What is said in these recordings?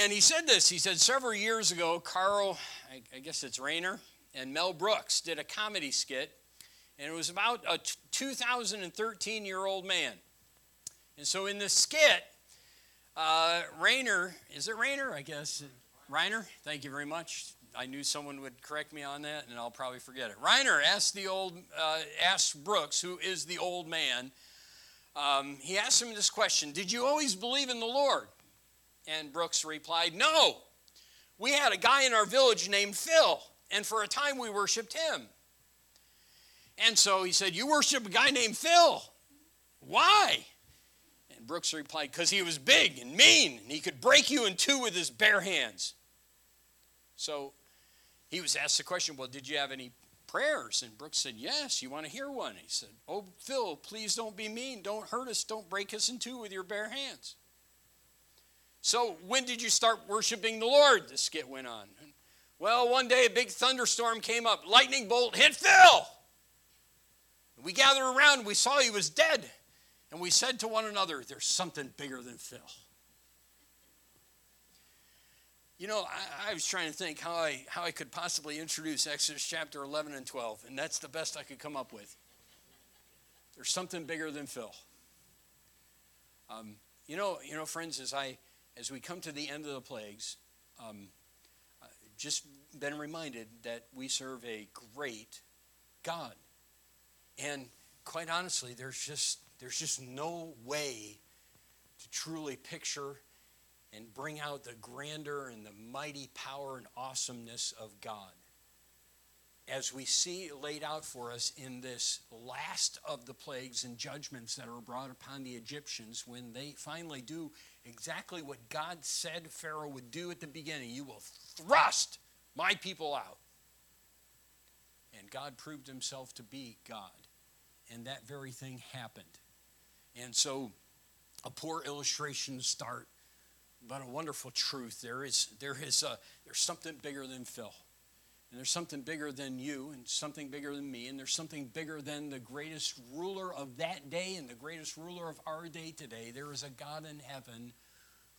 and he said this. He said several years ago, Carl, I, I guess it's Rayner, and Mel Brooks did a comedy skit, and it was about a 2013 year old man. And so in the skit, uh, Rayner, is it Rayner? I guess. Reiner, thank you very much. I knew someone would correct me on that, and I'll probably forget it. Reiner asked the old, uh, asked Brooks, who is the old man, um, he asked him this question Did you always believe in the Lord? And Brooks replied, No. We had a guy in our village named Phil, and for a time we worshiped him. And so he said, You worship a guy named Phil. Why? And Brooks replied, Because he was big and mean, and he could break you in two with his bare hands. So he was asked the question, Well, did you have any prayers? And Brooks said, Yes, you want to hear one? He said, Oh, Phil, please don't be mean. Don't hurt us. Don't break us in two with your bare hands. So, when did you start worshiping the Lord? The skit went on. Well, one day a big thunderstorm came up, lightning bolt hit Phil. We gathered around, we saw he was dead, and we said to one another, There's something bigger than Phil. You know, I, I, was trying to think how I, how I could possibly introduce Exodus chapter 11 and 12, and that's the best I could come up with. There's something bigger than Phil. Um, you know, you know, friends, as I as we come to the end of the plagues, um, just been reminded that we serve a great God, and quite honestly, there's just there's just no way to truly picture and bring out the grandeur and the mighty power and awesomeness of God. As we see laid out for us in this last of the plagues and judgments that are brought upon the Egyptians, when they finally do exactly what God said Pharaoh would do at the beginning you will thrust my people out. And God proved himself to be God. And that very thing happened. And so, a poor illustration to start but a wonderful truth. There is, there is a, there's something bigger than Phil. And there's something bigger than you, and something bigger than me, and there's something bigger than the greatest ruler of that day and the greatest ruler of our day today. There is a God in heaven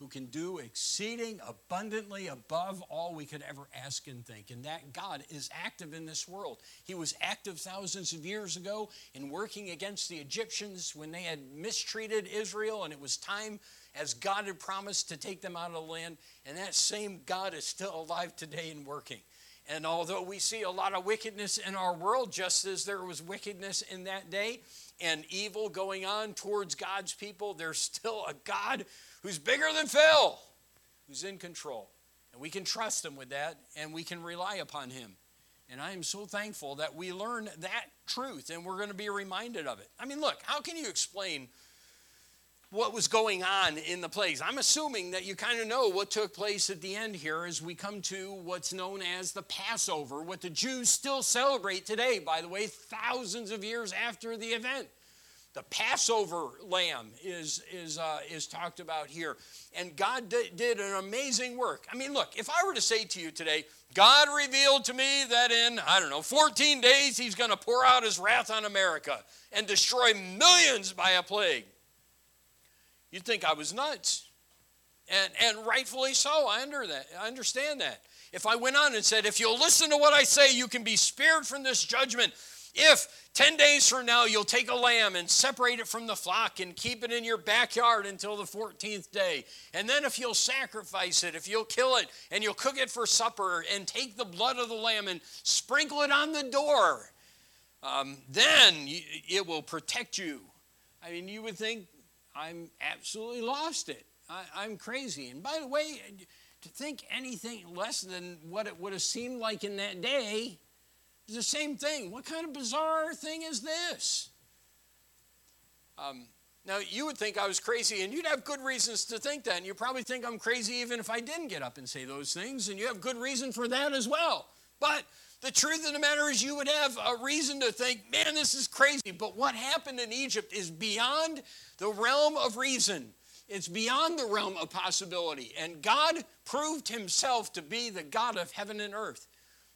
who can do exceeding abundantly above all we could ever ask and think. And that God is active in this world. He was active thousands of years ago in working against the Egyptians when they had mistreated Israel, and it was time as God had promised to take them out of the land. And that same God is still alive today and working. And although we see a lot of wickedness in our world, just as there was wickedness in that day and evil going on towards God's people, there's still a God who's bigger than Phil, who's in control. And we can trust him with that and we can rely upon him. And I am so thankful that we learn that truth and we're going to be reminded of it. I mean, look, how can you explain what was going on in the place. I'm assuming that you kind of know what took place at the end here as we come to what's known as the Passover, what the Jews still celebrate today, by the way, thousands of years after the event. The Passover lamb is, is, uh, is talked about here. And God did, did an amazing work. I mean, look, if I were to say to you today, God revealed to me that in, I don't know, 14 days, He's going to pour out His wrath on America and destroy millions by a plague. You'd think I was nuts. And, and rightfully so. I, under that, I understand that. If I went on and said, if you'll listen to what I say, you can be spared from this judgment. If 10 days from now you'll take a lamb and separate it from the flock and keep it in your backyard until the 14th day. And then if you'll sacrifice it, if you'll kill it and you'll cook it for supper and take the blood of the lamb and sprinkle it on the door, um, then it will protect you. I mean, you would think I'm absolutely lost it. I, am crazy. And by the way, to think anything less than what it would have seemed like in that day is the same thing. What kind of bizarre thing is this? Um, now, you would think I was crazy, and you'd have good reasons to think that. And you probably think I'm crazy even if I didn't get up and say those things, and you have good reason for that as well. But the truth of the matter is, you would have a reason to think, man, this is crazy. But what happened in Egypt is beyond the realm of reason, it's beyond the realm of possibility. And God proved himself to be the God of heaven and earth.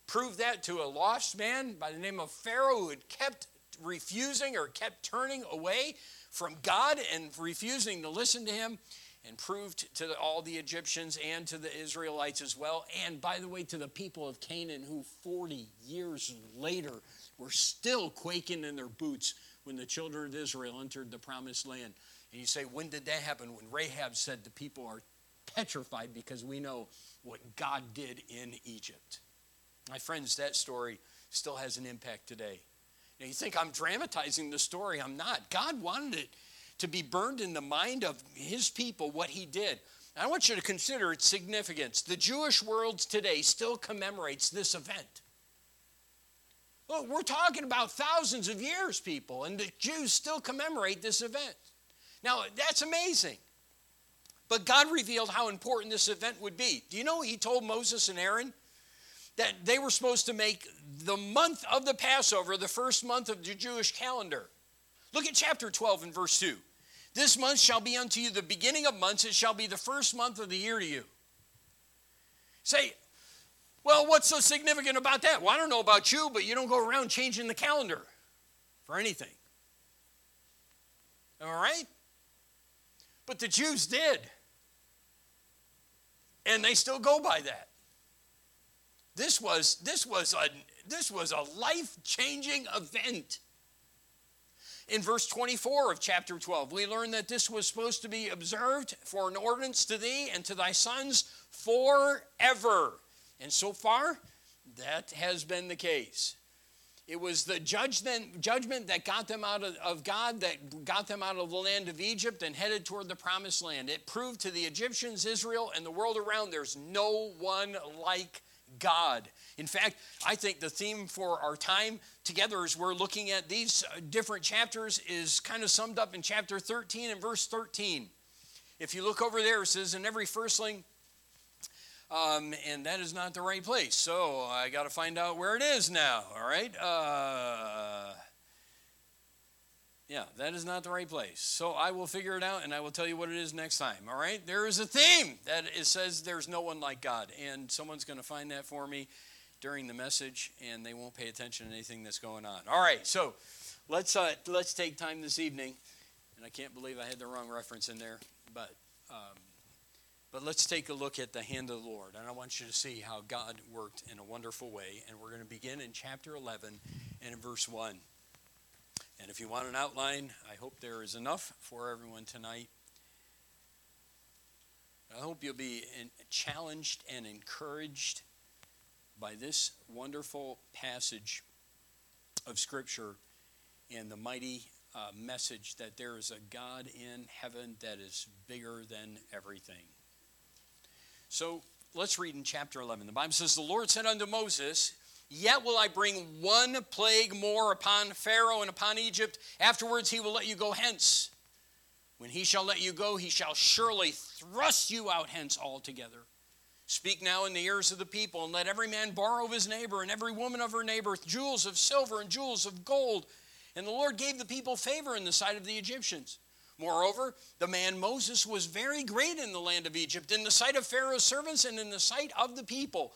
Proved that to a lost man by the name of Pharaoh who had kept refusing or kept turning away from God and refusing to listen to him. And proved to all the Egyptians and to the Israelites as well, and by the way, to the people of Canaan who 40 years later were still quaking in their boots when the children of Israel entered the promised land. And you say, when did that happen? When Rahab said the people are petrified because we know what God did in Egypt. My friends, that story still has an impact today. Now, you think I'm dramatizing the story. I'm not. God wanted it to be burned in the mind of his people what he did. I want you to consider its significance. The Jewish world today still commemorates this event. Well, we're talking about thousands of years, people, and the Jews still commemorate this event. Now, that's amazing. But God revealed how important this event would be. Do you know He told Moses and Aaron? That they were supposed to make the month of the Passover the first month of the Jewish calendar. Look at chapter 12 and verse 2. This month shall be unto you the beginning of months, it shall be the first month of the year to you. Say, well, what's so significant about that? Well, I don't know about you, but you don't go around changing the calendar for anything. All right? But the Jews did. And they still go by that. This was, this was a, this was a life changing event. In verse 24 of chapter 12, we learn that this was supposed to be observed for an ordinance to thee and to thy sons forever. And so far, that has been the case. It was the judgment, judgment that got them out of, of, God, that got them out of the land of Egypt and headed toward the promised land. It proved to the Egyptians, Israel, and the world around there's no one like God. In fact, I think the theme for our time together as we're looking at these uh, different chapters is kind of summed up in chapter 13 and verse 13. If you look over there, it says, In every firstling, um, and that is not the right place. So I got to find out where it is now, all right? Uh, yeah, that is not the right place. So I will figure it out and I will tell you what it is next time. All right? There is a theme that it says there's no one like God. And someone's going to find that for me during the message and they won't pay attention to anything that's going on. All right, so let's, uh, let's take time this evening. And I can't believe I had the wrong reference in there, but, um, but let's take a look at the hand of the Lord. And I want you to see how God worked in a wonderful way. And we're going to begin in chapter 11 and in verse 1. And if you want an outline, I hope there is enough for everyone tonight. I hope you'll be challenged and encouraged by this wonderful passage of Scripture and the mighty uh, message that there is a God in heaven that is bigger than everything. So let's read in chapter 11. The Bible says, The Lord said unto Moses, Yet will I bring one plague more upon Pharaoh and upon Egypt. Afterwards, he will let you go hence. When he shall let you go, he shall surely thrust you out hence altogether. Speak now in the ears of the people, and let every man borrow of his neighbor, and every woman of her neighbor, jewels of silver and jewels of gold. And the Lord gave the people favor in the sight of the Egyptians. Moreover, the man Moses was very great in the land of Egypt, in the sight of Pharaoh's servants, and in the sight of the people.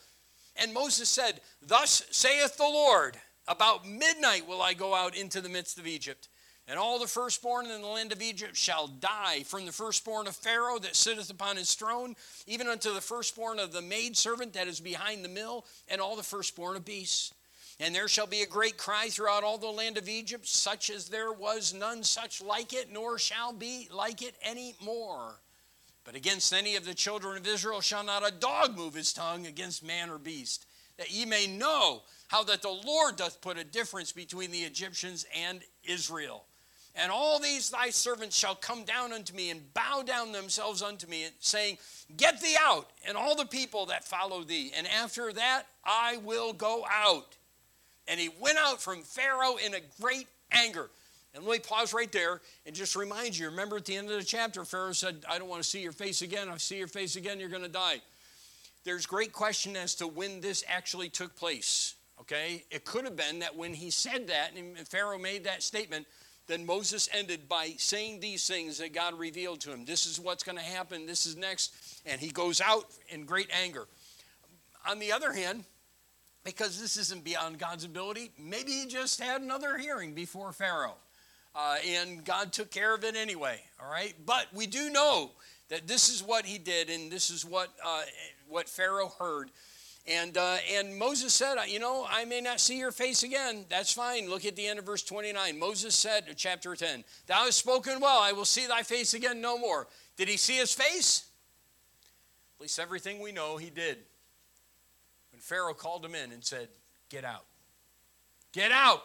And Moses said, Thus saith the Lord, about midnight will I go out into the midst of Egypt. And all the firstborn in the land of Egypt shall die, from the firstborn of Pharaoh that sitteth upon his throne, even unto the firstborn of the maidservant that is behind the mill, and all the firstborn of beasts. And there shall be a great cry throughout all the land of Egypt, such as there was none such like it, nor shall be like it any more. But against any of the children of Israel shall not a dog move his tongue against man or beast, that ye may know how that the Lord doth put a difference between the Egyptians and Israel. And all these thy servants shall come down unto me and bow down themselves unto me, saying, Get thee out, and all the people that follow thee. And after that I will go out. And he went out from Pharaoh in a great anger. And let me pause right there and just remind you remember at the end of the chapter, Pharaoh said, I don't want to see your face again. If I see your face again, you're going to die. There's great question as to when this actually took place. Okay? It could have been that when he said that and Pharaoh made that statement, then Moses ended by saying these things that God revealed to him. This is what's going to happen. This is next. And he goes out in great anger. On the other hand, because this isn't beyond God's ability, maybe he just had another hearing before Pharaoh. Uh, and God took care of it anyway, all right? But we do know that this is what he did and this is what, uh, what Pharaoh heard. And, uh, and Moses said, You know, I may not see your face again. That's fine. Look at the end of verse 29. Moses said, chapter 10, Thou hast spoken well. I will see thy face again no more. Did he see his face? At least everything we know he did. When Pharaoh called him in and said, Get out. Get out.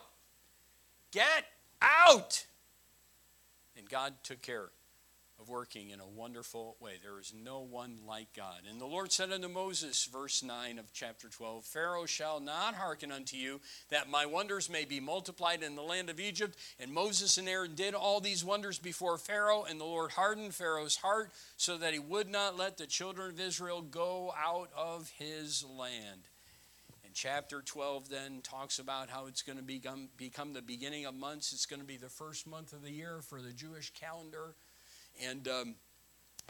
Get out. And God took care of working in a wonderful way. There is no one like God. And the Lord said unto Moses, verse 9 of chapter 12 Pharaoh shall not hearken unto you, that my wonders may be multiplied in the land of Egypt. And Moses and Aaron did all these wonders before Pharaoh, and the Lord hardened Pharaoh's heart so that he would not let the children of Israel go out of his land. Chapter 12 then talks about how it's going to become, become the beginning of months. It's going to be the first month of the year for the Jewish calendar and um,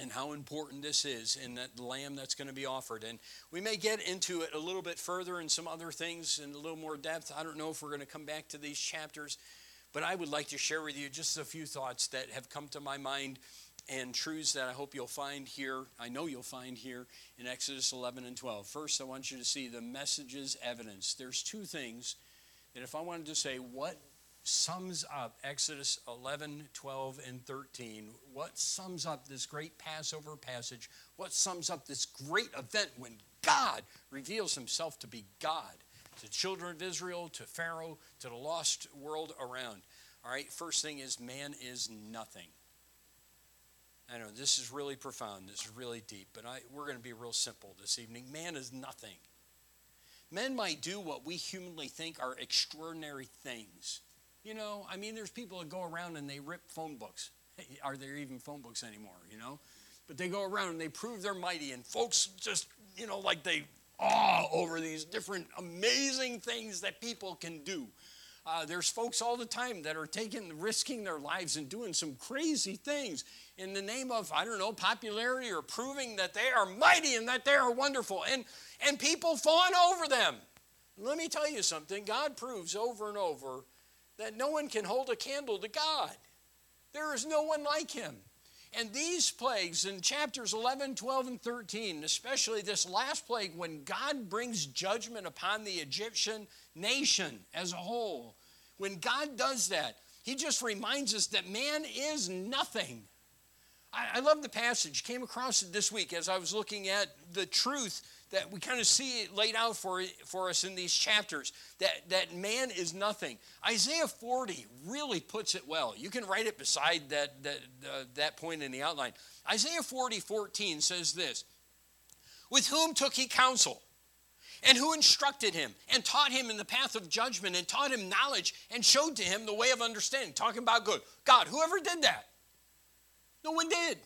and how important this is and that lamb that's going to be offered. And we may get into it a little bit further and some other things in a little more depth. I don't know if we're going to come back to these chapters, but I would like to share with you just a few thoughts that have come to my mind and truths that I hope you'll find here. I know you'll find here in Exodus 11 and 12. First, I want you to see the message's evidence. There's two things that if I wanted to say what sums up Exodus 11, 12, and 13. What sums up this great Passover passage? What sums up this great event when God reveals himself to be God to children of Israel, to Pharaoh, to the lost world around? All right, first thing is man is nothing. I know this is really profound, this is really deep, but I, we're going to be real simple this evening. Man is nothing. Men might do what we humanly think are extraordinary things you know, I mean, there's people that go around and they rip phone books. Are there even phone books anymore, you know? But they go around and they prove they're mighty, and folks just, you know, like they awe over these different amazing things that people can do. Uh, there's folks all the time that are taking, risking their lives and doing some crazy things in the name of, I don't know, popularity or proving that they are mighty and that they are wonderful. And, and people fawn over them. Let me tell you something God proves over and over that no one can hold a candle to God. There is no one like him. And these plagues in chapters 11, 12, and 13, especially this last plague, when God brings judgment upon the Egyptian nation as a whole, when God does that, he just reminds us that man is nothing. I, I love the passage, came across it this week as I was looking at the truth that we kind of see it laid out for, for us in these chapters that, that man is nothing. Isaiah 40 really puts it well. You can write it beside that, that, uh, that point in the outline. Isaiah 40 14 says this With whom took he counsel? And who instructed him and taught him in the path of judgment and taught him knowledge and showed to him the way of understanding? Talking about good. God, whoever did that? No one did.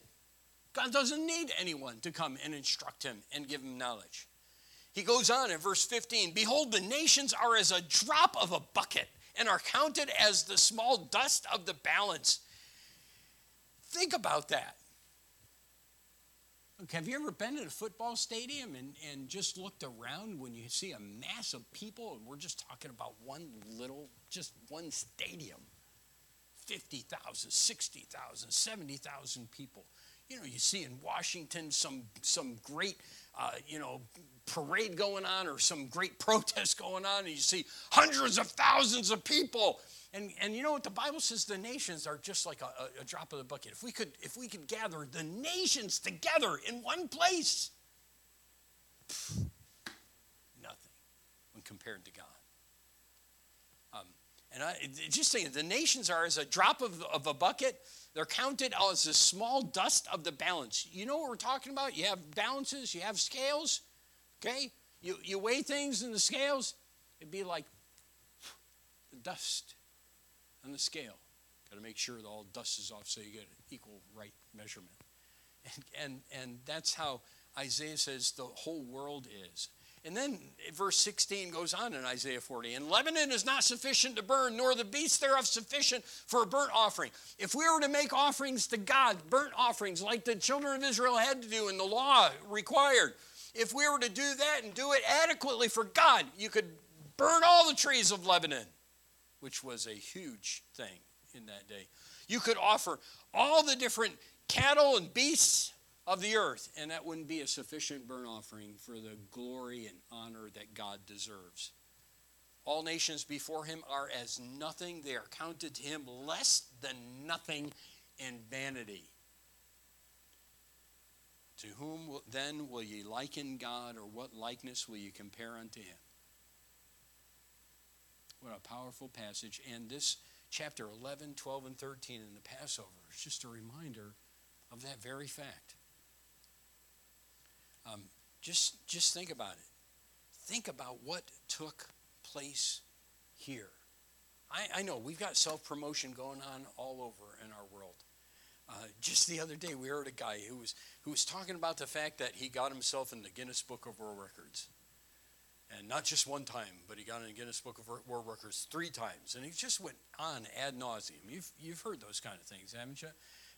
God doesn't need anyone to come and instruct him and give him knowledge. He goes on in verse 15 Behold, the nations are as a drop of a bucket and are counted as the small dust of the balance. Think about that. Look, have you ever been at a football stadium and, and just looked around when you see a mass of people? And we're just talking about one little, just one stadium 50,000, 60,000, 70,000 people you know, you see in Washington some, some great, uh, you know, parade going on or some great protest going on, and you see hundreds of thousands of people. And, and you know what the Bible says? The nations are just like a, a drop of the bucket. If we could, if we could gather the nations together in one place, pff, nothing when compared to God. Um, and I just saying, the nations are as a drop of, of a bucket they're counted as a small dust of the balance. You know what we're talking about? You have balances, you have scales, okay? You, you weigh things in the scales, it'd be like the dust on the scale. Got to make sure that all dust is off so you get an equal right measurement. And, and, and that's how Isaiah says the whole world is. And then verse 16 goes on in Isaiah 40. And Lebanon is not sufficient to burn, nor the beasts thereof sufficient for a burnt offering. If we were to make offerings to God, burnt offerings like the children of Israel had to do and the law required, if we were to do that and do it adequately for God, you could burn all the trees of Lebanon, which was a huge thing in that day. You could offer all the different cattle and beasts of the earth, and that wouldn't be a sufficient burnt offering for the glory and honor that God deserves. All nations before him are as nothing, they are counted to him less than nothing in vanity. To whom then will ye liken God, or what likeness will you compare unto him? What a powerful passage. And this chapter 11, 12, and 13 in the Passover is just a reminder of that very fact. Um, just, just think about it. Think about what took place here. I, I know we've got self promotion going on all over in our world. Uh, just the other day, we heard a guy who was, who was talking about the fact that he got himself in the Guinness Book of World Records. And not just one time, but he got in the Guinness Book of World Records three times. And he just went on ad nauseum. You've, you've heard those kind of things, haven't you?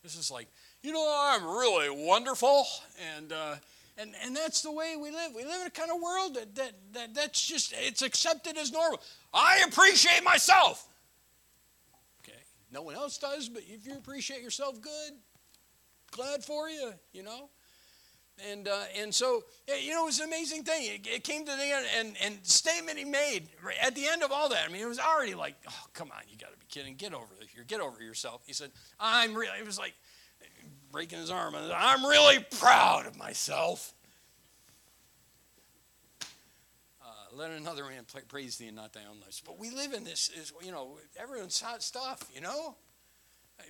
This is like, you know, I'm really wonderful. And, uh, and, and that's the way we live. We live in a kind of world that, that, that that's just, it's accepted as normal. I appreciate myself. Okay. No one else does, but if you appreciate yourself, good. Glad for you, you know. And, uh, and so, you know, it was an amazing thing. It, it, came to the end, and, and statement he made at the end of all that. I mean, it was already like, oh, come on, you got to be kidding. Get over here. Get over yourself. He said, I'm really, it was like breaking his arm. I'm really proud of myself. Uh, let another man praise thee and not thy own lips. But we live in this, is, you know, everyone's hot stuff, you know?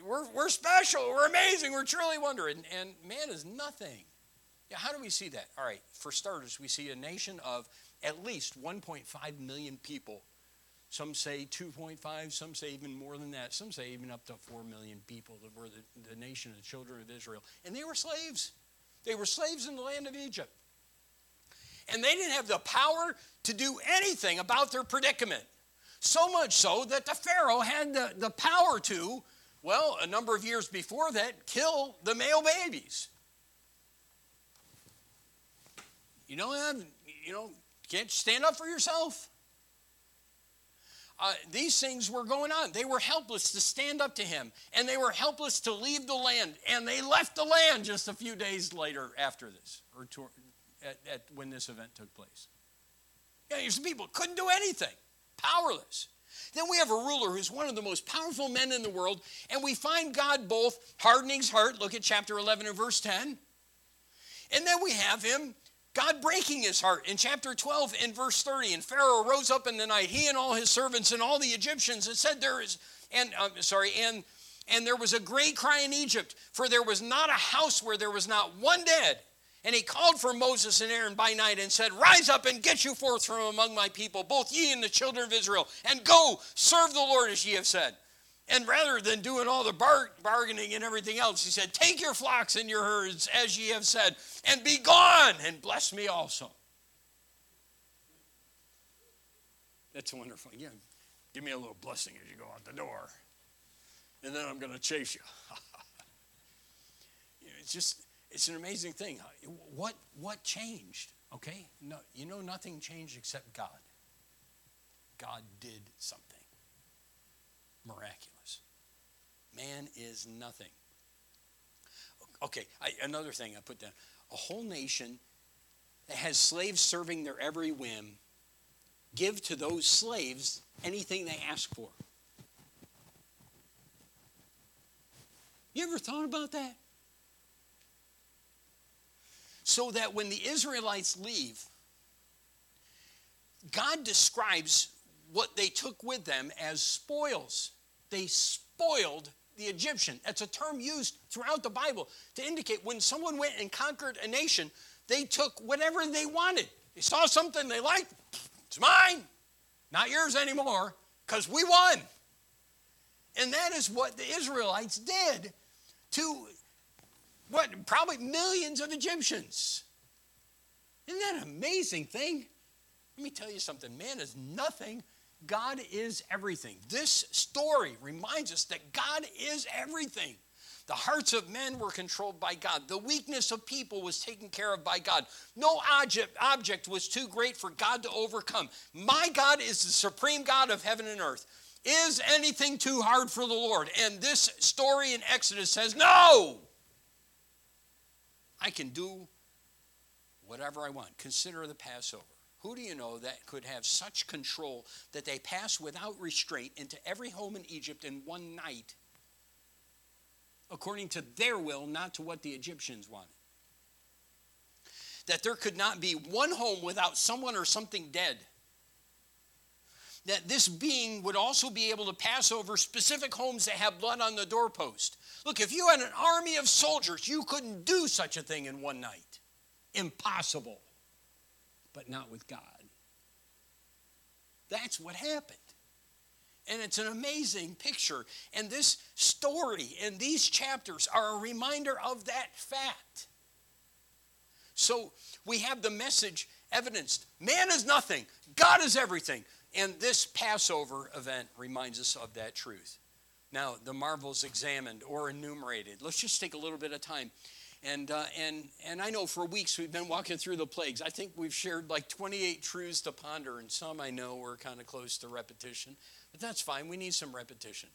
We're, we're special. We're amazing. We're truly wondering. And man is nothing. Yeah, how do we see that? All right, for starters, we see a nation of at least 1.5 million people. Some say 2.5, some say even more than that. Some say even up to 4 million people that were the, the nation of the children of Israel. And they were slaves. They were slaves in the land of Egypt. And they didn't have the power to do anything about their predicament. So much so that the Pharaoh had the, the power to, well, a number of years before that, kill the male babies. You have, you know, can't stand up for yourself. Uh, these things were going on. They were helpless to stand up to him, and they were helpless to leave the land. And they left the land just a few days later after this, or to, at, at, when this event took place. Yeah, these people couldn't do anything, powerless. Then we have a ruler who's one of the most powerful men in the world, and we find God both hardening his heart. Look at chapter 11 and verse 10. And then we have him God breaking his heart in chapter 12 in verse 30. And Pharaoh rose up in the night, he and all his servants and all the Egyptians, and said, There is, and um, sorry, and and there was a great cry in Egypt, for there was not a house where there was not one dead. And he called for Moses and Aaron by night and said, Rise up and get you forth from among my people, both ye and the children of Israel, and go serve the Lord as ye have said. And rather than doing all the bar- bargaining and everything else, he said, Take your flocks and your herds, as ye have said, and be gone, and bless me also. That's wonderful. Yeah, give me a little blessing as you go out the door. And then I'm going to chase you. you know, it's just, it's an amazing thing. What, what changed? Okay? No, you know, nothing changed except God. God did something miraculous. Man is nothing. Okay, I, another thing I put down a whole nation that has slaves serving their every whim give to those slaves anything they ask for. You ever thought about that? So that when the Israelites leave, God describes what they took with them as spoils. They spoiled the Egyptian. That's a term used throughout the Bible to indicate when someone went and conquered a nation, they took whatever they wanted. They saw something they liked, it's mine, not yours anymore, because we won. And that is what the Israelites did to what probably millions of Egyptians. Isn't that an amazing thing? Let me tell you something man is nothing God is everything. This story reminds us that God is everything. The hearts of men were controlled by God. The weakness of people was taken care of by God. No object, object was too great for God to overcome. My God is the supreme God of heaven and earth. Is anything too hard for the Lord? And this story in Exodus says, No! I can do whatever I want. Consider the Passover. Who do you know that could have such control that they pass without restraint into every home in Egypt in one night, according to their will, not to what the Egyptians wanted? That there could not be one home without someone or something dead. That this being would also be able to pass over specific homes that have blood on the doorpost. Look, if you had an army of soldiers, you couldn't do such a thing in one night. Impossible but not with God. That's what happened. And it's an amazing picture. And this story and these chapters are a reminder of that fact. So we have the message evidenced man is nothing, God is everything. And this Passover event reminds us of that truth. Now, the marvels examined or enumerated. Let's just take a little bit of time and, uh, and, and I know for weeks we've been walking through the plagues. I think we've shared like 28 truths to ponder, and some I know are kind of close to repetition, but that's fine. We need some repetition.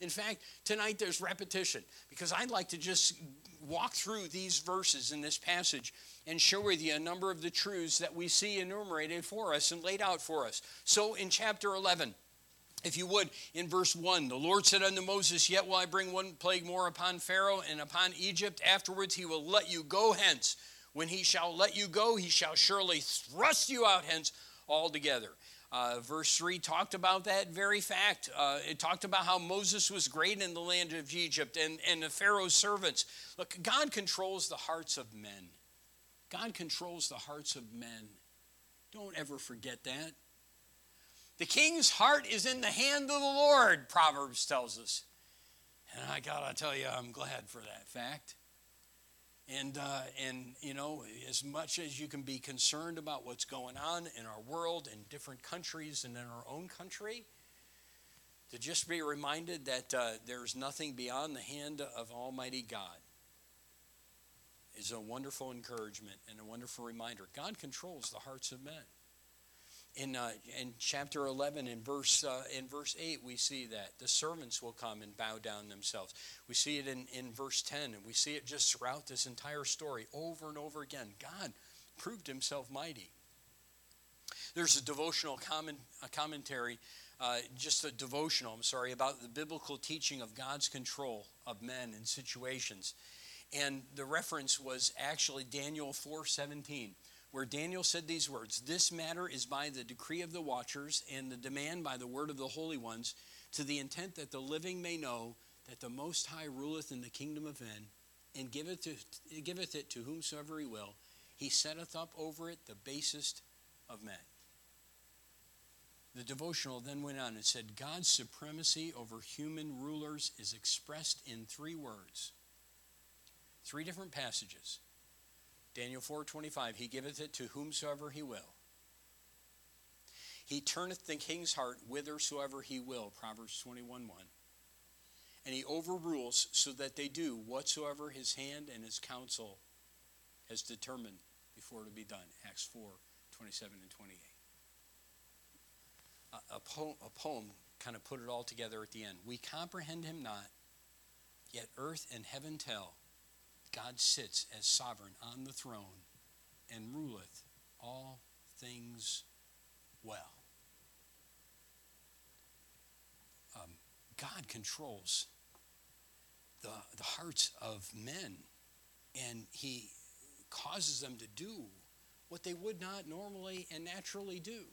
In fact, tonight there's repetition because I'd like to just walk through these verses in this passage and share with you a number of the truths that we see enumerated for us and laid out for us. So in chapter 11, if you would, in verse 1, the Lord said unto Moses, Yet will I bring one plague more upon Pharaoh and upon Egypt. Afterwards he will let you go hence. When he shall let you go, he shall surely thrust you out hence altogether. Uh, verse 3 talked about that very fact. Uh, it talked about how Moses was great in the land of Egypt and, and the Pharaoh's servants. Look, God controls the hearts of men. God controls the hearts of men. Don't ever forget that. The king's heart is in the hand of the Lord, Proverbs tells us. And I gotta tell you, I'm glad for that fact. And, uh, and, you know, as much as you can be concerned about what's going on in our world, in different countries, and in our own country, to just be reminded that uh, there's nothing beyond the hand of Almighty God is a wonderful encouragement and a wonderful reminder. God controls the hearts of men in, uh, in chapter 11 in verse, uh, in verse 8 we see that the servants will come and bow down themselves. We see it in, in verse 10 and we see it just throughout this entire story over and over again. God proved himself mighty. There's a devotional comment, a commentary uh, just a devotional i'm sorry about the biblical teaching of god's control of men and situations. And the reference was actually daniel 417 where Daniel said these words This matter is by the decree of the watchers and the demand by the word of the holy ones, to the intent that the living may know that the Most High ruleth in the kingdom of men, and giveth, giveth it to whomsoever he will. He setteth up over it the basest of men. The devotional then went on and said God's supremacy over human rulers is expressed in three words, three different passages. Daniel 4:25 He giveth it to whomsoever he will. He turneth the king's heart whithersoever he will, Proverbs 21 1. And he overrules so that they do whatsoever his hand and his counsel has determined before to be done. Acts 4:27 and 28. A, a, poem, a poem kind of put it all together at the end. We comprehend him not, yet earth and heaven tell God sits as sovereign on the throne and ruleth all things well. Um, God controls the, the hearts of men, and He causes them to do what they would not normally and naturally do.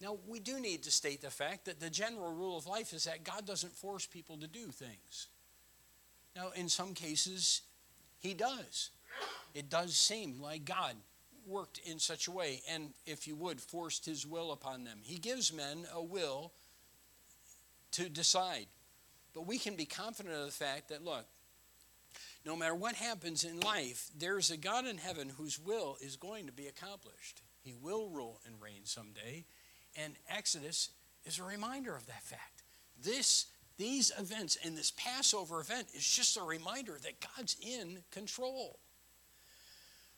Now, we do need to state the fact that the general rule of life is that God doesn't force people to do things. Now, in some cases, he does. It does seem like God worked in such a way, and if you would, forced his will upon them. He gives men a will to decide. But we can be confident of the fact that, look, no matter what happens in life, there's a God in heaven whose will is going to be accomplished. He will rule and reign someday. And Exodus is a reminder of that fact. This these events and this Passover event is just a reminder that God's in control.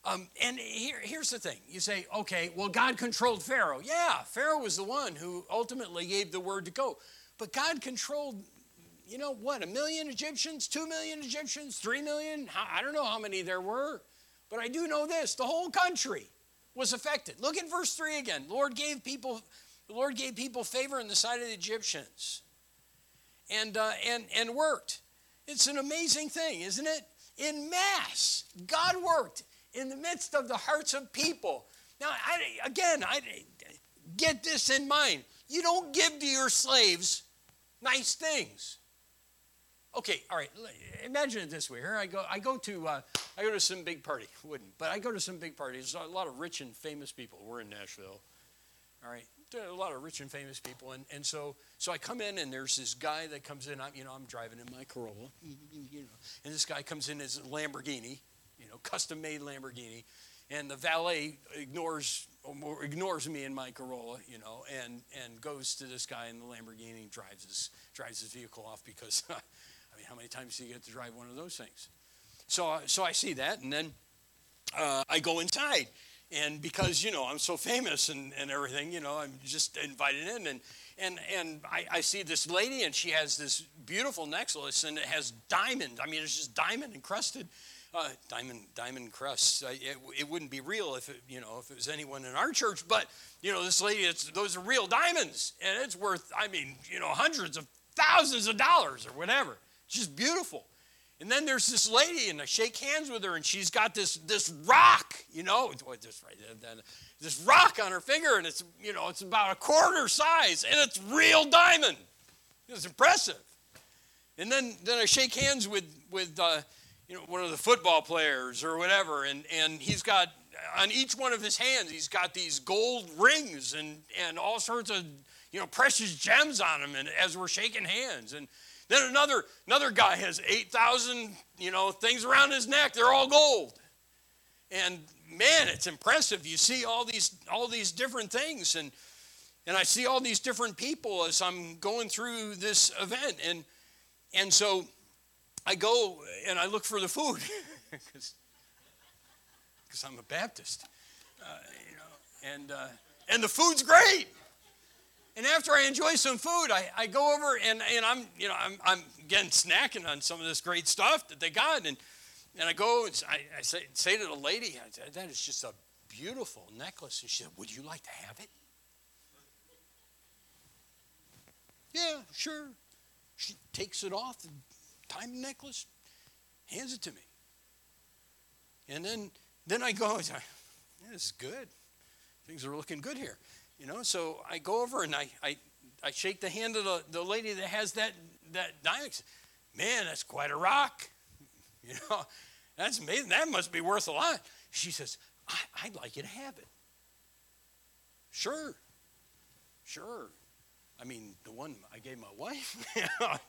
Um, and here, here's the thing you say, okay, well, God controlled Pharaoh. Yeah, Pharaoh was the one who ultimately gave the word to go. But God controlled, you know what, a million Egyptians, two million Egyptians, three million? I don't know how many there were. But I do know this the whole country was affected. Look at verse 3 again. Lord gave people, the Lord gave people favor in the sight of the Egyptians and, uh, and, and worked. It's an amazing thing, isn't it? In mass, God worked in the midst of the hearts of people. Now, I, again, I get this in mind. You don't give to your slaves nice things. Okay, all right. Imagine it this way. Here I go. I go to uh, I go to some big party. Wouldn't, but I go to some big parties. A lot of rich and famous people. We're in Nashville. All right, a lot of rich and famous people, and, and so so I come in and there's this guy that comes in. I'm you know I'm driving in my Corolla, you know, and this guy comes in his Lamborghini, you know, custom made Lamborghini, and the valet ignores ignores me in my Corolla, you know, and and goes to this guy in the Lamborghini and drives his drives his vehicle off because I mean, how many times do you get to drive one of those things? So, so I see that, and then uh, I go inside. And because, you know, I'm so famous and, and everything, you know, I'm just invited in. And, and, and I, I see this lady, and she has this beautiful necklace, and it has diamond. I mean, it's just diamond encrusted. Uh, diamond diamond crusts. It, it, wouldn't be real if it, you know if it was anyone in our church, but you know this lady, it's, those are real diamonds, and it's worth I mean you know hundreds of thousands of dollars or whatever. It's Just beautiful. And then there's this lady, and I shake hands with her, and she's got this this rock, you know, this this rock on her finger, and it's you know it's about a quarter size, and it's real diamond. It's impressive. And then then I shake hands with with uh, you know one of the football players or whatever, and and he's got on each one of his hands he's got these gold rings and and all sorts of you know precious gems on them, and as we're shaking hands and then another, another guy has 8,000, you know, things around his neck. They're all gold. And man, it's impressive. You see all these, all these different things. And, and I see all these different people as I'm going through this event. And, and so I go and I look for the food because I'm a Baptist. Uh, you know, and, uh, and the food's great. And after I enjoy some food, I, I go over and, and I'm, you know, I'm, I'm again snacking on some of this great stuff that they got. And, and I go and I, I say, say to the lady, said, that is just a beautiful necklace. And she said, would you like to have it? Yeah, sure. She takes it off, the diamond necklace, hands it to me. And then, then I go, this is good. Things are looking good here. You know, so I go over and I, I, I shake the hand of the, the lady that has that, that diamond. Man, that's quite a rock. You know, that's amazing. That must be worth a lot. She says, I, would like you to have it. Sure. Sure. I mean, the one I gave my wife,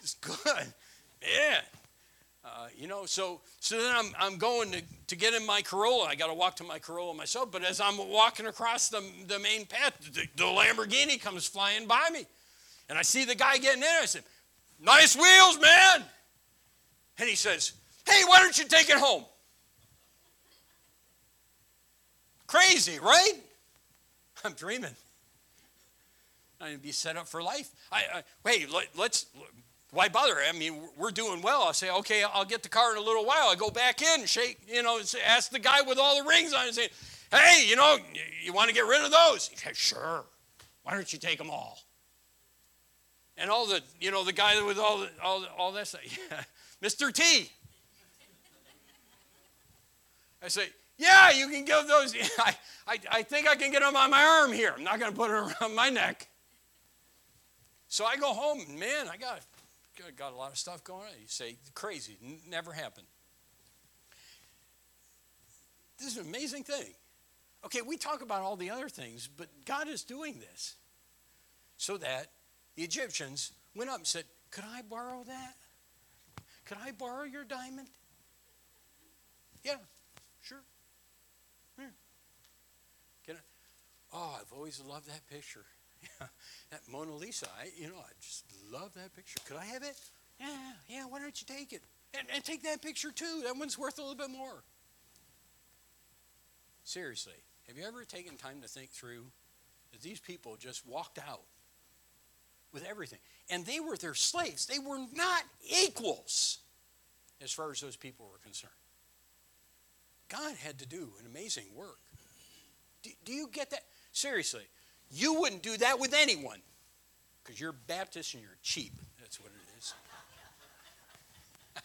it's good. Yeah. Uh, you know, so so then I'm, I'm going to, to get in my Corolla. I got to walk to my Corolla myself. But as I'm walking across the, the main path, the, the Lamborghini comes flying by me. And I see the guy getting in. I said, Nice wheels, man. And he says, Hey, why don't you take it home? Crazy, right? I'm dreaming. I'm going to be set up for life. I, I, hey, let, us why bother? I mean, we're doing well. I say, okay, I'll get the car in a little while. I go back in, shake, you know, ask the guy with all the rings on it, say, hey, you know, you want to get rid of those? He says, sure. Why don't you take them all? And all the, you know, the guy with all the, all, all this, yeah, Mr. T. I say, yeah, you can give those. I, I, I think I can get them on my arm here. I'm not going to put it around my neck. So I go home, man, I got got a lot of stuff going on. You say, crazy, never happened. This is an amazing thing. Okay, we talk about all the other things, but God is doing this so that the Egyptians went up and said, Could I borrow that? Could I borrow your diamond? Yeah, sure. Can I? Oh, I've always loved that picture. that Mona Lisa, I, you know, I just love that picture. Could I have it? Yeah, yeah, why don't you take it? And, and take that picture too. That one's worth a little bit more. Seriously, have you ever taken time to think through that these people just walked out with everything. And they were their slaves. They were not equals as far as those people were concerned. God had to do an amazing work. Do, do you get that? Seriously, you wouldn't do that with anyone because you're Baptist and you're cheap. That's what it is.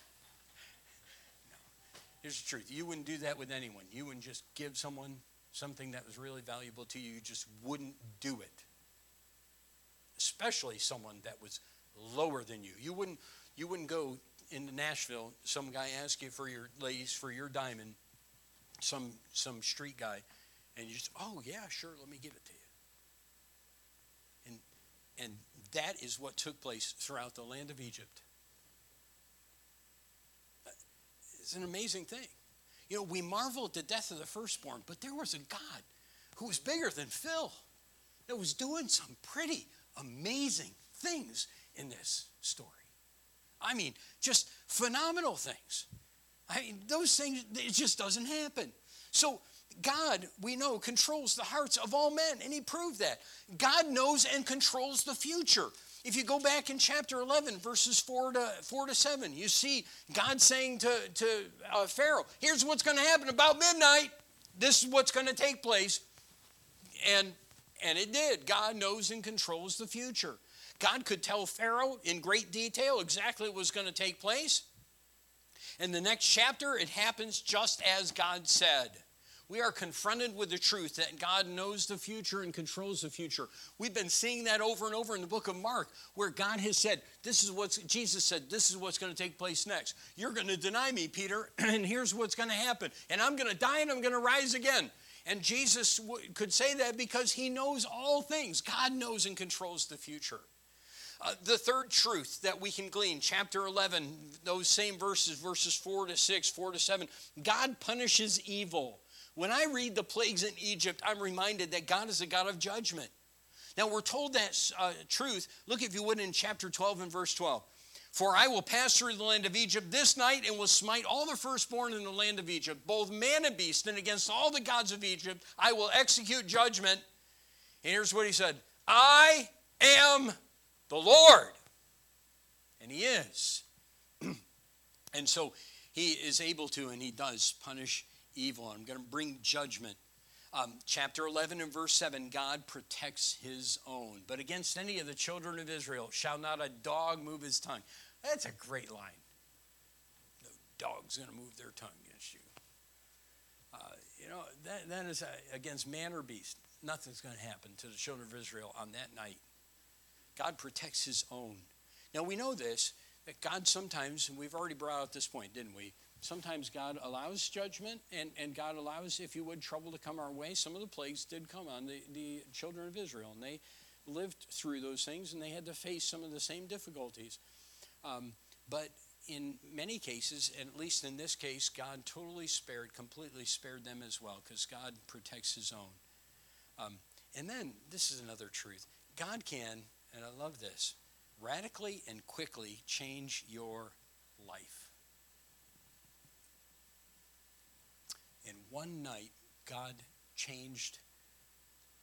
no. Here's the truth you wouldn't do that with anyone. You wouldn't just give someone something that was really valuable to you, you just wouldn't do it. Especially someone that was lower than you. You wouldn't, you wouldn't go into Nashville, some guy ask you for your lace, for your diamond, some, some street guy, and you just, oh, yeah, sure, let me give it to you. And, that is what took place throughout the land of Egypt. It's an amazing thing. You know, we marvel at the death of the firstborn, but there was a God who was bigger than Phil that was doing some pretty amazing things in this story. I mean, just phenomenal things. I mean, those things, it just doesn't happen. So, God, we know, controls the hearts of all men, and He proved that. God knows and controls the future. If you go back in chapter 11, verses 4 to, 4 to 7, you see God saying to, to uh, Pharaoh, Here's what's going to happen about midnight. This is what's going to take place. And, and it did. God knows and controls the future. God could tell Pharaoh in great detail exactly what was going to take place. In the next chapter, it happens just as God said we are confronted with the truth that God knows the future and controls the future. We've been seeing that over and over in the book of Mark, where God has said, This is what Jesus said, this is what's going to take place next. You're going to deny me, Peter, and here's what's going to happen. And I'm going to die and I'm going to rise again. And Jesus could say that because he knows all things. God knows and controls the future. Uh, the third truth that we can glean, chapter 11, those same verses, verses 4 to 6, 4 to 7, God punishes evil. When I read the plagues in Egypt, I'm reminded that God is a God of judgment. Now, we're told that uh, truth. Look, if you would, in chapter 12 and verse 12. For I will pass through the land of Egypt this night and will smite all the firstborn in the land of Egypt, both man and beast, and against all the gods of Egypt I will execute judgment. And here's what he said I am the Lord. And he is. and so he is able to, and he does punish evil. I'm going to bring judgment. Um, chapter 11 and verse 7 God protects his own. But against any of the children of Israel shall not a dog move his tongue. That's a great line. No dog's going to move their tongue against you. Uh, you know, that, that is uh, against man or beast. Nothing's going to happen to the children of Israel on that night. God protects his own. Now we know this, that God sometimes, and we've already brought out this point, didn't we? Sometimes God allows judgment and, and God allows, if you would, trouble to come our way. Some of the plagues did come on the, the children of Israel, and they lived through those things and they had to face some of the same difficulties. Um, but in many cases, and at least in this case, God totally spared, completely spared them as well, because God protects his own. Um, and then, this is another truth God can, and I love this, radically and quickly change your life. In one night, God changed,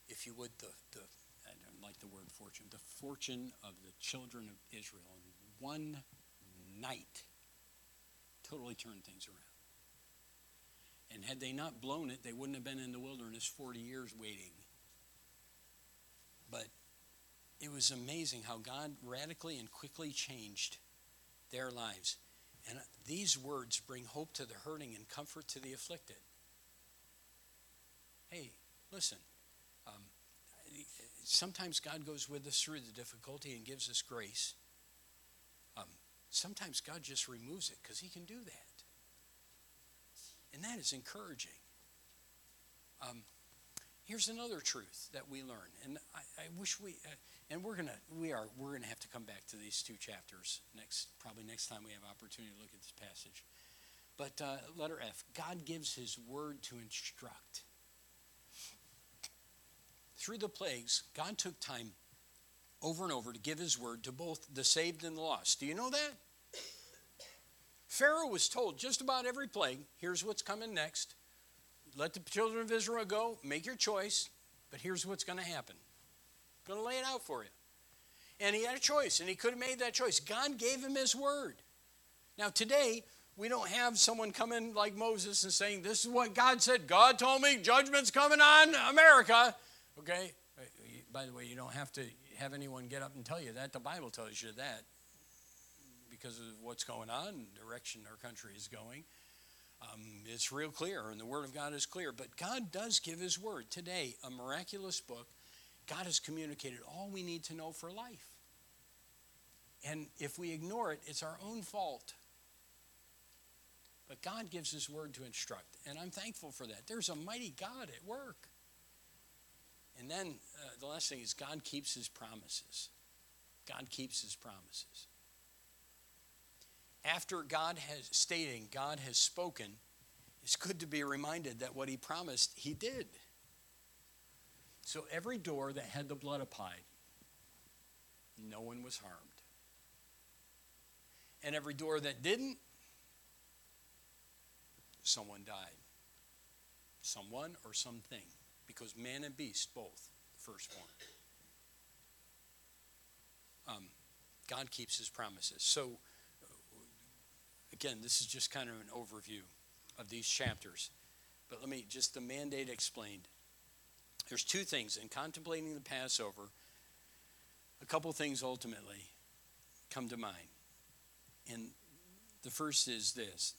if you would, the, the I don't like the word fortune, the fortune of the children of Israel. In one night, totally turned things around. And had they not blown it, they wouldn't have been in the wilderness 40 years waiting. But it was amazing how God radically and quickly changed their lives. And these words bring hope to the hurting and comfort to the afflicted hey, listen, um, sometimes God goes with us through the difficulty and gives us grace. Um, sometimes God just removes it because He can do that. And that is encouraging. Um, here's another truth that we learn, and I, I wish we, uh, and we're gonna, we are, we're gonna have to come back to these two chapters next, probably next time we have opportunity to look at this passage. But uh, letter F, God gives His word to instruct through the plagues, God took time over and over to give his word to both the saved and the lost. Do you know that? Pharaoh was told just about every plague here's what's coming next. Let the children of Israel go, make your choice, but here's what's going to happen. I'm going to lay it out for you. And he had a choice, and he could have made that choice. God gave him his word. Now, today, we don't have someone come in like Moses and saying, This is what God said. God told me judgment's coming on America. Okay? By the way, you don't have to have anyone get up and tell you that. The Bible tells you that because of what's going on, direction our country is going. Um, it's real clear, and the Word of God is clear. But God does give His Word. Today, a miraculous book. God has communicated all we need to know for life. And if we ignore it, it's our own fault. But God gives His word to instruct, and I'm thankful for that. There's a mighty God at work. And then uh, the last thing is God keeps His promises. God keeps His promises. After God has stating, God has spoken, it's good to be reminded that what He promised, He did. So every door that had the blood applied, no one was harmed and every door that didn't, someone died. Someone or something, because man and beast both, firstborn. Um, God keeps his promises. So, again, this is just kind of an overview of these chapters. But let me just the mandate explained. There's two things in contemplating the Passover, a couple things ultimately come to mind. And the first is this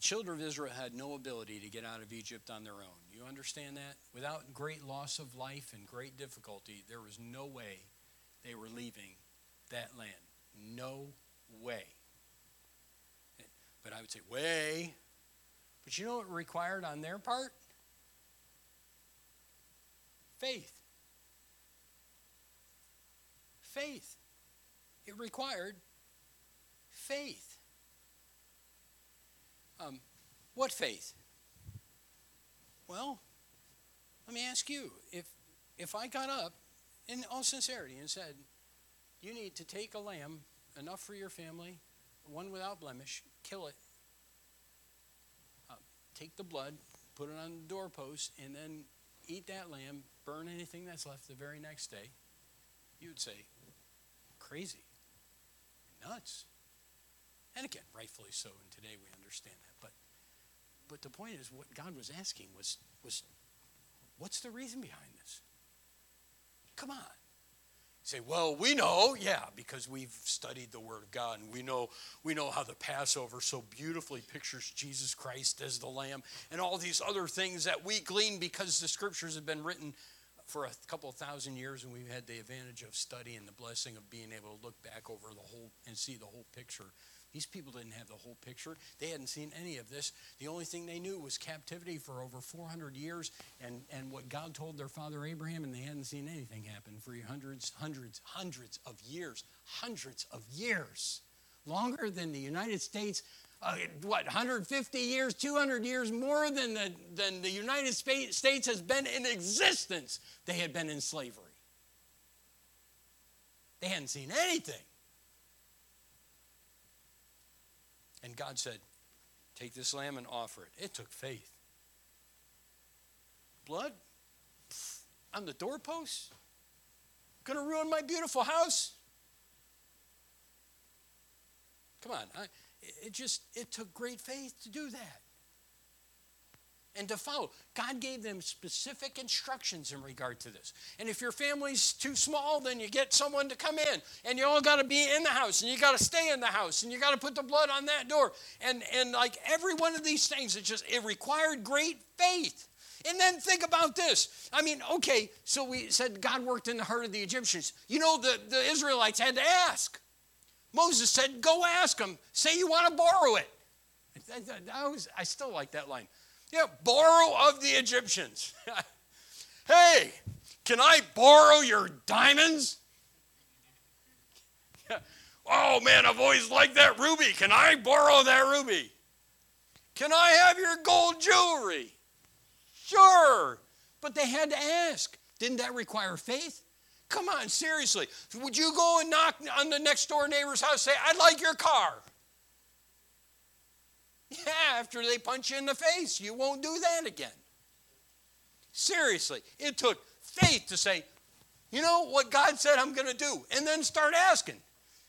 the children of Israel had no ability to get out of Egypt on their own. You understand that? Without great loss of life and great difficulty, there was no way they were leaving that land. No way. But I would say, way. But you know what required on their part? Faith. Faith. It required faith. Um, what faith? Well, let me ask you if, if I got up in all sincerity and said, You need to take a lamb, enough for your family, one without blemish, kill it, uh, take the blood, put it on the doorpost, and then eat that lamb, burn anything that's left the very next day, you would say, Crazy. Nuts. And again, rightfully so, and today we understand that. But the point is what God was asking was was what's the reason behind this? Come on. Say, well, we know, yeah, because we've studied the Word of God and we know we know how the Passover so beautifully pictures Jesus Christ as the Lamb and all these other things that we glean because the scriptures have been written for a couple thousand years and we've had the advantage of study and the blessing of being able to look back over the whole and see the whole picture these people didn't have the whole picture. They hadn't seen any of this. The only thing they knew was captivity for over 400 years and, and what God told their father Abraham, and they hadn't seen anything happen for hundreds, hundreds, hundreds of years. Hundreds of years. Longer than the United States. Uh, what, 150 years, 200 years more than the, than the United States has been in existence, they had been in slavery. They hadn't seen anything. And God said, Take this lamb and offer it. It took faith. Blood on the doorpost? Gonna ruin my beautiful house? Come on. I, it just, it took great faith to do that and to follow. God gave them specific instructions in regard to this. And if your family's too small, then you get someone to come in, and you all got to be in the house, and you got to stay in the house, and you got to put the blood on that door. And and like every one of these things, it just it required great faith. And then think about this. I mean, okay, so we said God worked in the heart of the Egyptians. You know, the, the Israelites had to ask. Moses said, Go ask them. Say you want to borrow it. I, was, I still like that line. Yeah, borrow of the Egyptians. hey, can I borrow your diamonds? oh man, I've always liked that ruby. Can I borrow that ruby? Can I have your gold jewelry? Sure. But they had to ask. Didn't that require faith? Come on, seriously. Would you go and knock on the next door neighbor's house say, I'd like your car? Yeah, after they punch you in the face, you won't do that again. Seriously, it took faith to say, you know what God said I'm going to do, and then start asking.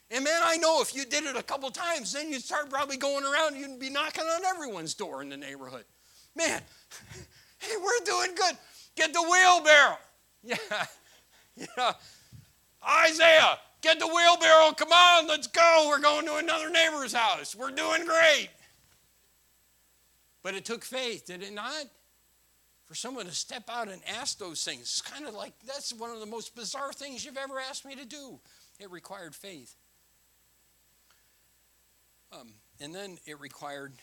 And man, I know if you did it a couple times, then you'd start probably going around, you'd be knocking on everyone's door in the neighborhood. Man, hey, we're doing good. Get the wheelbarrow. Yeah. Yeah. Isaiah, get the wheelbarrow. Come on, let's go. We're going to another neighbor's house. We're doing great. But it took faith, did it not? For someone to step out and ask those things. It's kind of like that's one of the most bizarre things you've ever asked me to do. It required faith. Um, and then it required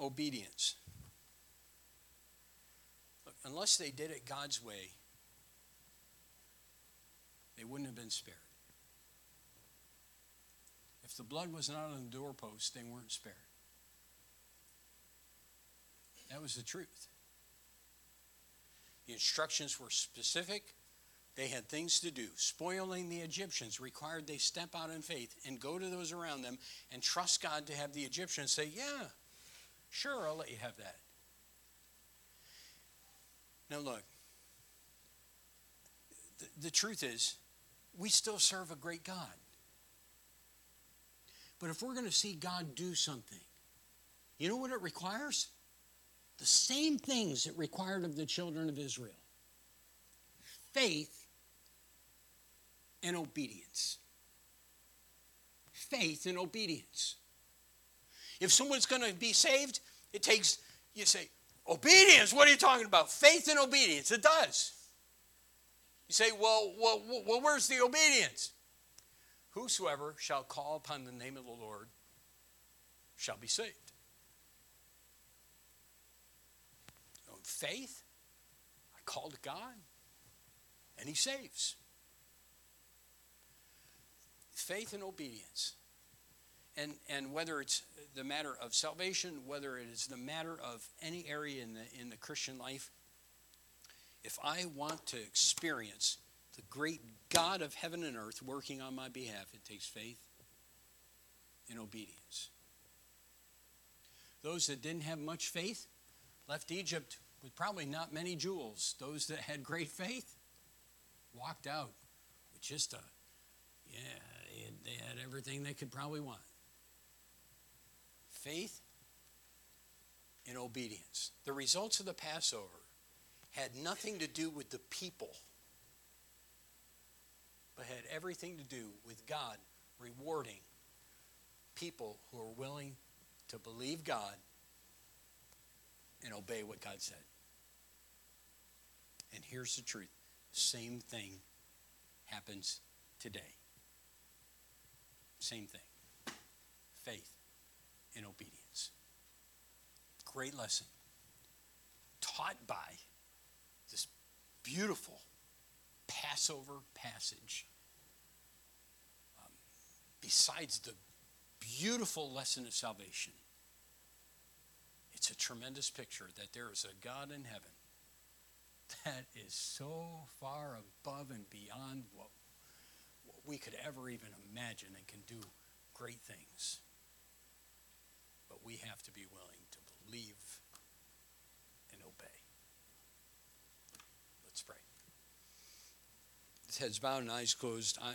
obedience. Look, unless they did it God's way, they wouldn't have been spared. If the blood was not on the doorpost, they weren't spared. That was the truth. The instructions were specific. They had things to do. Spoiling the Egyptians required they step out in faith and go to those around them and trust God to have the Egyptians say, Yeah, sure, I'll let you have that. Now, look, the, the truth is, we still serve a great God. But if we're going to see God do something, you know what it requires? The same things it required of the children of Israel faith and obedience. Faith and obedience. If someone's going to be saved, it takes, you say, obedience. What are you talking about? Faith and obedience. It does. You say, well, well, well where's the obedience? Whosoever shall call upon the name of the Lord shall be saved. Faith, I call to God, and He saves. Faith and obedience. And, and whether it's the matter of salvation, whether it is the matter of any area in the, in the Christian life, if I want to experience the great God of heaven and earth working on my behalf, it takes faith and obedience. Those that didn't have much faith left Egypt with probably not many jewels. Those that had great faith walked out with just a, yeah, they had everything they could probably want. Faith and obedience. The results of the Passover had nothing to do with the people, but had everything to do with God rewarding people who are willing to believe God and obey what God said. And here's the truth same thing happens today. Same thing faith and obedience. Great lesson taught by this beautiful Passover passage. Um, besides the beautiful lesson of salvation, it's a tremendous picture that there is a God in heaven that is so far above and beyond what, what we could ever even imagine and can do great things. But we have to be willing to believe and obey. Let's pray. With heads bowed and eyes closed, I,